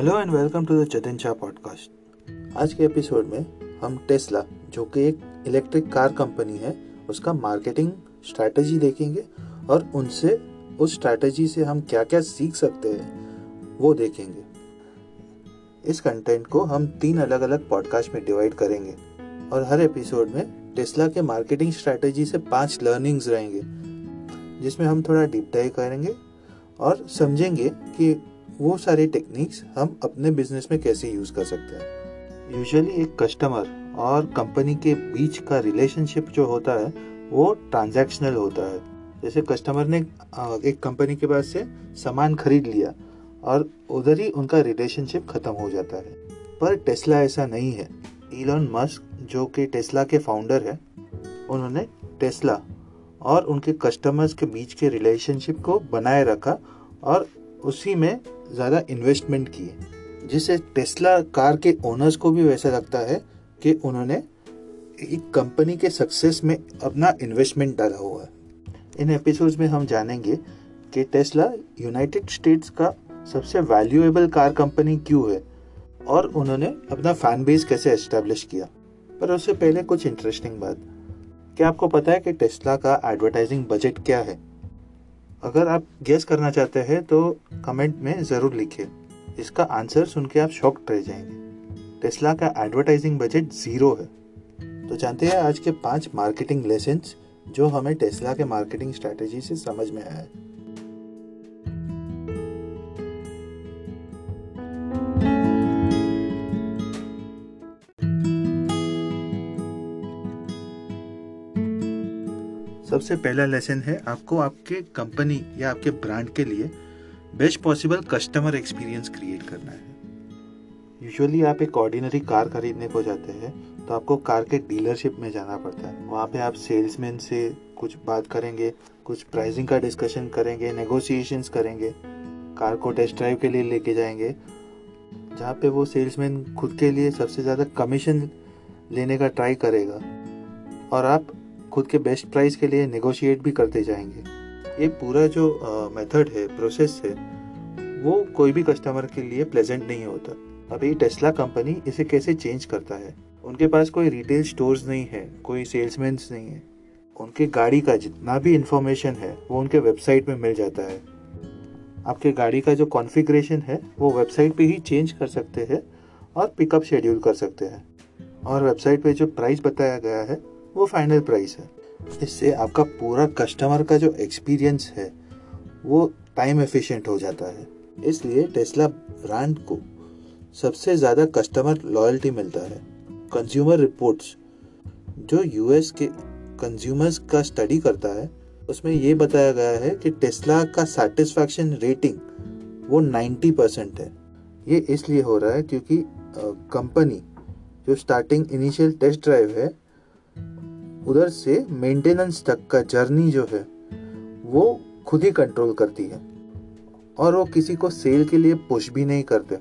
Hello and welcome to the Jatin Shah podcast आज के episode में हम टेस्ला जो कि एक इलेक्ट्रिक कार कंपनी है, उसका मार्केटिंग स्ट्रैटेजी देखेंगे और उनसे, उस स्ट्रैटेजी से हम क्या क्या सीख सकते हैं, वो देखेंगे। इस कंटेंट को हम तीन अलग अलग पॉडकास्ट में डिवाइड करेंगे और हर एपिसोड में टेस्ला के मार्केटिंग स्ट्रैटेजी से पाँच लर्निंग्स रहेंगे, जिसमें हम थोड़ा डीप डाइव करेंगे और समझेंगे कि वो सारे टेक्निक्स हम अपने बिज़नेस में कैसे यूज़ कर सकते हैं? यूजुअली एक कस्टमर और कंपनी के बीच का रिलेशनशिप जो होता है, वो ट्रांजैक्शनल होता है। जैसे कस्टमर ने एक कंपनी के पास से सामान खरीद लिया और उधर ही उनका रिलेशनशिप खत्म हो जाता है। पर टेस्ला ऐसा नहीं है। इलॉन मस्क जो कि टेस्ला के फाउंडर है, उन्होंने टेस्ला और उनके कस्टमर्स के बीच के रिलेशनशिप को बनाए रखा और उसी में ज़्यादा इन्वेस्टमेंट किए जिससे टेस्ला कार के ओनर्स को भी वैसा लगता है कि उन्होंने एक कंपनी के सक्सेस में अपना इन्वेस्टमेंट डाला हुआ है। इन एपिसोड्स में हम जानेंगे कि टेस्ला यूनाइटेड स्टेट्स का सबसे वैल्यूएबल कार कंपनी क्यों है और उन्होंने अपना फ़ैन बेस कैसे एस्टेब्लिश किया। पर उससे पहले कुछ इंटरेस्टिंग बात। क्या आपको पता है कि टेस्ला का एडवर्टाइजिंग बजट क्या है? अगर आप गेस करना चाहते हैं तो कमेंट में ज़रूर लिखिए। इसका आंसर सुन के आप शॉक्ड रह जाएँगे। टेस्ला का एडवर्टाइजिंग बजट ज़ीरो है। तो जानते हैं आज के पाँच मार्केटिंग लेसन जो हमें टेस्ला के मार्केटिंग स्ट्रेटेजी से समझ में आया है। सबसे पहला लेसन है आपको आपके कंपनी या आपके ब्रांड के लिए best possible customer experience create करना है। यूजुअली आप एक ऑर्डिनरी कार खरीदने को जाते हैं तो आपको कार के डीलरशिप में जाना पड़ता है। वहाँ पे आप सेल्समैन से कुछ बात करेंगे, कुछ प्राइसिंग का डिस्कशन करेंगे नेगोशिएशंस करेंगे, कार को टेस्ट ड्राइव के लिए लेके जाएँगे, जहाँ पे वो सेल्समैन खुद के लिए सबसे ज़्यादा कमीशन लेने का ट्राई करेगा। और आप खुद के बेस्ट प्राइस के लिए नेगोशिएट भी करते जाएँगे। ये पूरा जो मेथड है प्रोसेस है, वो कोई भी कस्टमर के लिए प्लेजेंट नहीं होता। अभी टेस्ला कंपनी इसे कैसे चेंज करता है? उनके पास कोई रिटेल स्टोर्स नहीं है, कोई सेल्समैन नहीं है। उनके गाड़ी का जितना भी इंफॉर्मेशन है, वो उनके वेबसाइट में मिल जाता है। आपके गाड़ी का जो कॉन्फ़िगरेशन है, वो वेबसाइट पे ही चेंज कर सकते हैं और पिकअप शेड्यूल कर सकते हैं। और वेबसाइट पे जो प्राइस बताया गया है वो फाइनल प्राइस है। इससे आपका पूरा कस्टमर का जो एक्सपीरियंस है, वो टाइम एफिशिएंट हो जाता है। इसलिए टेस्ला ब्रांड को सबसे ज़्यादा कस्टमर लॉयल्टी मिलता है। कंज्यूमर रिपोर्ट्स जो यूएस के कंज्यूमर्स का स्टडी करता है, उसमें ये बताया गया है कि टेस्ला का सेटिस्फैक्शन रेटिंग वो 90 परसेंट है। ये इसलिए हो रहा है क्योंकि कंपनी जो स्टार्टिंग इनिशियल टेस्ट ड्राइव है उधर से मेंटेनेंस तक का जर्नी जो है, वो खुद ही कंट्रोल करती है। और वो किसी को सेल के लिए पुश भी नहीं करते।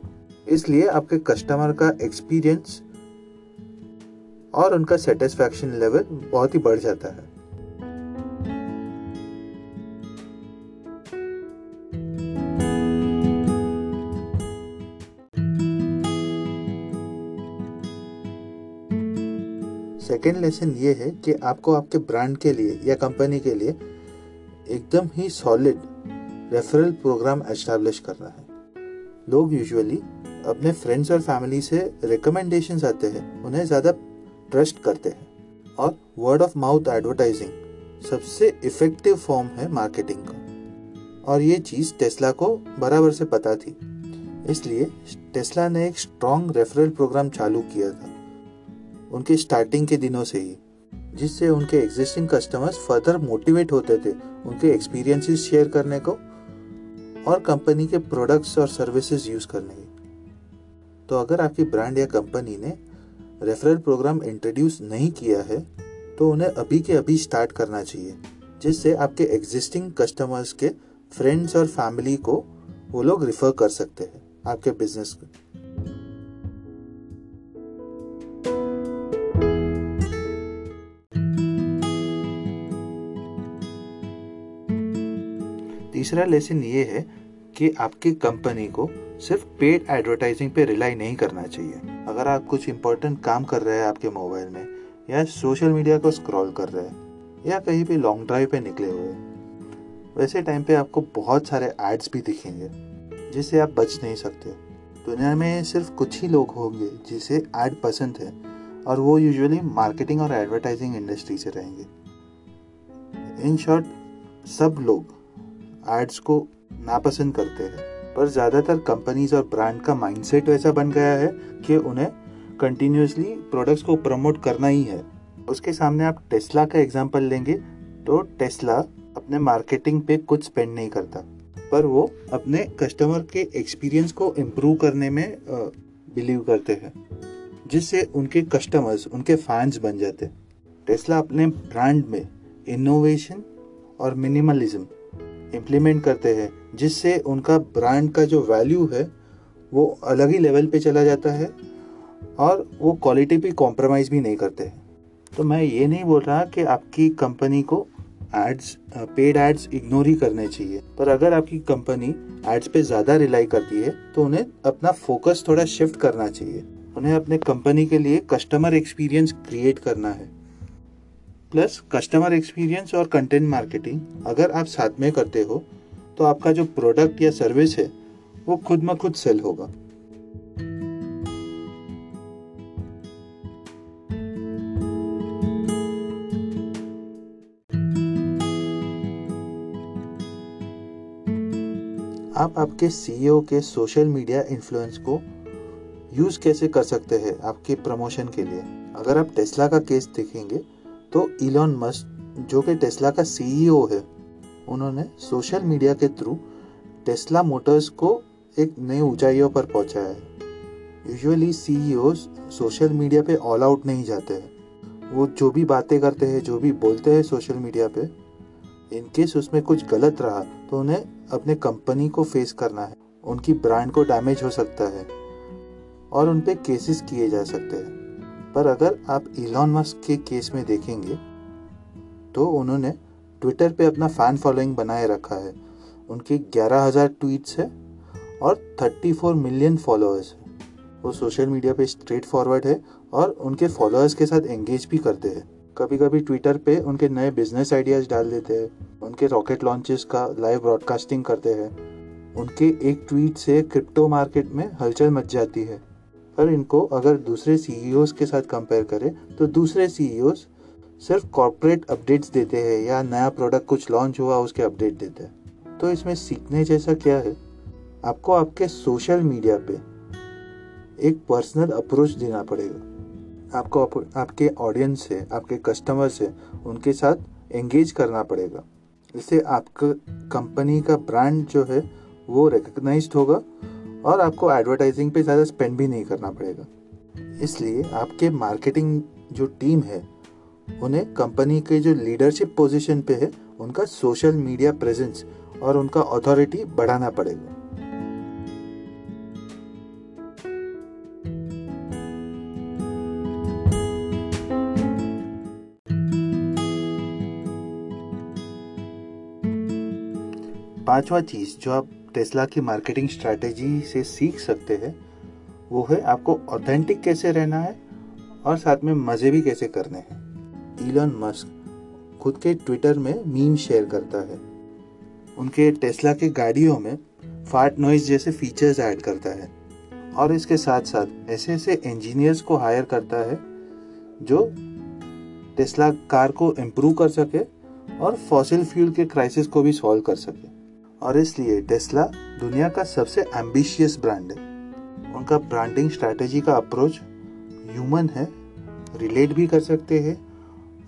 इसलिए आपके कस्टमर का एक्सपीरियंस और उनका सेटिस्फैक्शन लेवल बहुत ही बढ़ जाता है। सेकेंड लेसन ये है कि आपको आपके ब्रांड के लिए या कंपनी के लिए एकदम ही सॉलिड रेफरल प्रोग्राम एस्टेब्लिश करना है। लोग यूजुअली अपने फ्रेंड्स और फैमिली से रिकमेंडेशन आते हैं, उन्हें ज़्यादा ट्रस्ट करते हैं और वर्ड ऑफ़ माउथ एडवर्टाइजिंग सबसे इफ़ेक्टिव फॉर्म है मार्केटिंग का। और ये चीज़ टेस्ला को बराबर से पता थी, इसलिए टेस्ला ने एक स्ट्रॉन्ग रेफरल प्रोग्राम चालू किया था। उनके स्टार्टिंग के दिनों से ही, जिससे उनके एग्जिस्टिंग कस्टमर्स फर्दर मोटिवेट होते थे उनके एक्सपीरियंसेस शेयर करने को और कंपनी के प्रोडक्ट्स और सर्विसेज़ यूज़ करने की। तो अगर आपकी ब्रांड या कंपनी ने रेफरल प्रोग्राम इंट्रोड्यूस नहीं किया है तो उन्हें अभी के अभी स्टार्ट करना चाहिए, जिससे आपके एग्जिस्टिंग कस्टमर्स के फ्रेंड्स और फैमिली को वो लोग रिफर कर सकते हैं, आपके बिज़नेस को। तीसरा लेसन ये है कि आपकी कंपनी को सिर्फ़ पेड एडवर्टाइजिंग पे रिलाई नहीं करना चाहिए। अगर आप कुछ इंपॉर्टेंट काम कर रहे हैं आपके मोबाइल में, या सोशल मीडिया को स्क्रॉल कर रहे हैं, या कहीं भी लॉन्ग ड्राइव पे निकले हुए वैसे टाइम पे आपको बहुत सारे एड्स भी दिखेंगे, जिससे आप बच नहीं सकते। दुनिया में सिर्फ़ कुछ ही लोग होंगे जिसे एड पसंद है, और वो यूजुअली मार्केटिंग और एडवर्टाइजिंग इंडस्ट्री से रहेंगे। इन शॉर्ट सब लोग एड्स को नापसंद करते हैं। पर ज़्यादातर कंपनीज़ और ब्रांड का माइंडसेट वैसा बन गया है कि उन्हें कंटिन्यूसली प्रोडक्ट्स को प्रमोट करना ही है। उसके सामने आप टेस्ला का एग्ज़ाम्पल लेंगे तो टेस्ला अपने मार्केटिंग पे कुछ स्पेंड नहीं करता। पर वो अपने कस्टमर के एक्सपीरियंस को इम्प्रूव करने में बिलीव करते हैं, जिससे उनके कस्टमर्स उनके फैंस बन जाते टेस्ला अपने ब्रांड में इनोवेशन और मिनिमलिज्म इम्प्लीमेंट करते हैं, जिससे उनका ब्रांड का जो वैल्यू है, वो अलग ही लेवल पे चला जाता है और वो क्वालिटी भी कॉम्प्रोमाइज़ भी नहीं करते तो मैं ये नहीं बोल रहा कि आपकी कंपनी को एड्स पेड एड्स इग्नोर ही करने चाहिए। पर अगर आपकी कंपनी एड्स पे ज़्यादा रिलाई करती है तो उन्हें अपना फोकस थोड़ा शिफ्ट करना चाहिए। उन्हें अपने कंपनी के लिए कस्टमर एक्सपीरियंस क्रिएट करना है। प्लस कस्टमर एक्सपीरियंस और कंटेंट मार्केटिंग अगर आप साथ में करते हो तो आपका जो प्रोडक्ट या सर्विस है, वो खुद में खुद सेल होगा। आप आपके सीईओ के सोशल मीडिया इन्फ्लुएंस को यूज़ कैसे कर सकते हैं आपके प्रमोशन के लिए? अगर आप टेस्ला का केस देखेंगे तो इलॉन मस्क जो कि टेस्ला का सीईओ है, उन्होंने सोशल मीडिया के थ्रू टेस्ला मोटर्स को एक नई ऊंचाइयों पर पहुँचाया है। यूजुअली सीईओ सोशल मीडिया पे ऑल आउट नहीं जाते हैं। वो जो भी बातें करते हैं, जो भी बोलते हैं सोशल मीडिया पे इनकेस उसमें कुछ गलत रहा तो उन्हें अपने कंपनी को फेस करना है। उनकी ब्रांड को डैमेज हो सकता है और उन पर केसेस किए जा सकते हैं। पर अगर आप इलॉन मस्क के केस में देखेंगे तो उन्होंने ट्विटर पे अपना फ़ैन फॉलोइंग बनाए रखा है। उनके 11,000 ट्वीट्स है और 34 मिलियन फॉलोअर्स है। वो सोशल मीडिया पे स्ट्रेट फॉरवर्ड है और उनके फॉलोअर्स के साथ एंगेज भी करते हैं। कभी कभी ट्विटर पे उनके नए बिज़नेस आइडियाज़ डाल देते हैं। उनके रॉकेट लॉन्चेस का लाइव ब्रॉडकास्टिंग करते हैं। उनके एक ट्वीट से क्रिप्टो मार्केट में हलचल मच जाती है। पर इनको अगर दूसरे सी e के साथ कंपेयर करें तो दूसरे सी e सिर्फ़ कॉरपोरेट अपडेट्स देते हैं या नया प्रोडक्ट कुछ लॉन्च हुआ उसके अपडेट देते हैं। तो इसमें सीखने जैसा क्या है? आपको आपके सोशल मीडिया पे एक पर्सनल अप्रोच देना पड़ेगा। आपको आप, आपके ऑडियंस से आपके कस्टमर से उनके साथ एंगेज करना पड़ेगा। इससे आपका कंपनी का ब्रांड जो है वो रिकग्नाइज होगा और आपको एडवर्टाइजिंग पे ज़्यादा स्पेंड भी नहीं करना पड़ेगा। इसलिए आपके मार्केटिंग जो टीम है, उन्हें कंपनी के जो लीडरशिप पोजीशन पे है, उनका सोशल मीडिया प्रेजेंस और उनका अथॉरिटी बढ़ाना पड़ेगा। पांचवा चीज़ जो आप टेस्ला की मार्केटिंग स्ट्रैटेजी से सीख सकते हैं। वो है आपको ऑथेंटिक कैसे रहना है और साथ में मज़े भी कैसे करने हैं। इलॉन मस्क खुद के ट्विटर में मीम शेयर करता है। उनके टेस्ला के गाड़ियों में फाट नॉइज़ जैसे फीचर्स ऐड करता है। और इसके साथ साथ ऐसे ऐसे इंजीनियर्स को हायर करता है, जो टेस्ला कार को इम्प्रूव कर सके और फॉसिल फ्यूल के क्राइसिस को भी सॉल्व कर सके। और इसलिए टेस्ला दुनिया का सबसे एम्बिशियस ब्रांड है। उनका ब्रांडिंग स्ट्रैटेजी का अप्रोच ह्यूमन है रिलेट भी कर सकते हैं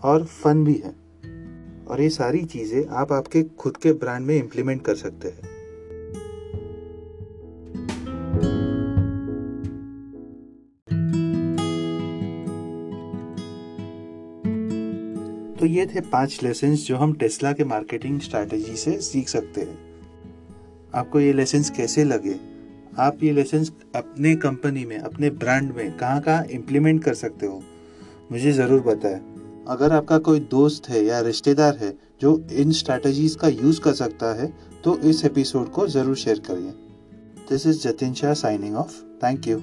और फन भी है। और ये सारी चीज़ें आप आपके खुद के ब्रांड में इम्प्लीमेंट कर सकते हैं। तो ये थे पाँच लेसन जो हम टेस्ला के मार्केटिंग स्ट्रैटेजी से सीख सकते हैं। आपको ये लेसन कैसे लगे? आप ये लेसन अपने कंपनी में, अपने ब्रांड में कहाँ कहाँ इम्प्लीमेंट कर सकते हो? मुझे ज़रूर बताएँ। अगर आपका कोई दोस्त है या रिश्तेदार है जो इन स्ट्रैटेजीज का यूज़ कर सकता है तो इस एपिसोड को ज़रूर शेयर करिए। This is Jatin Shah signing off thank you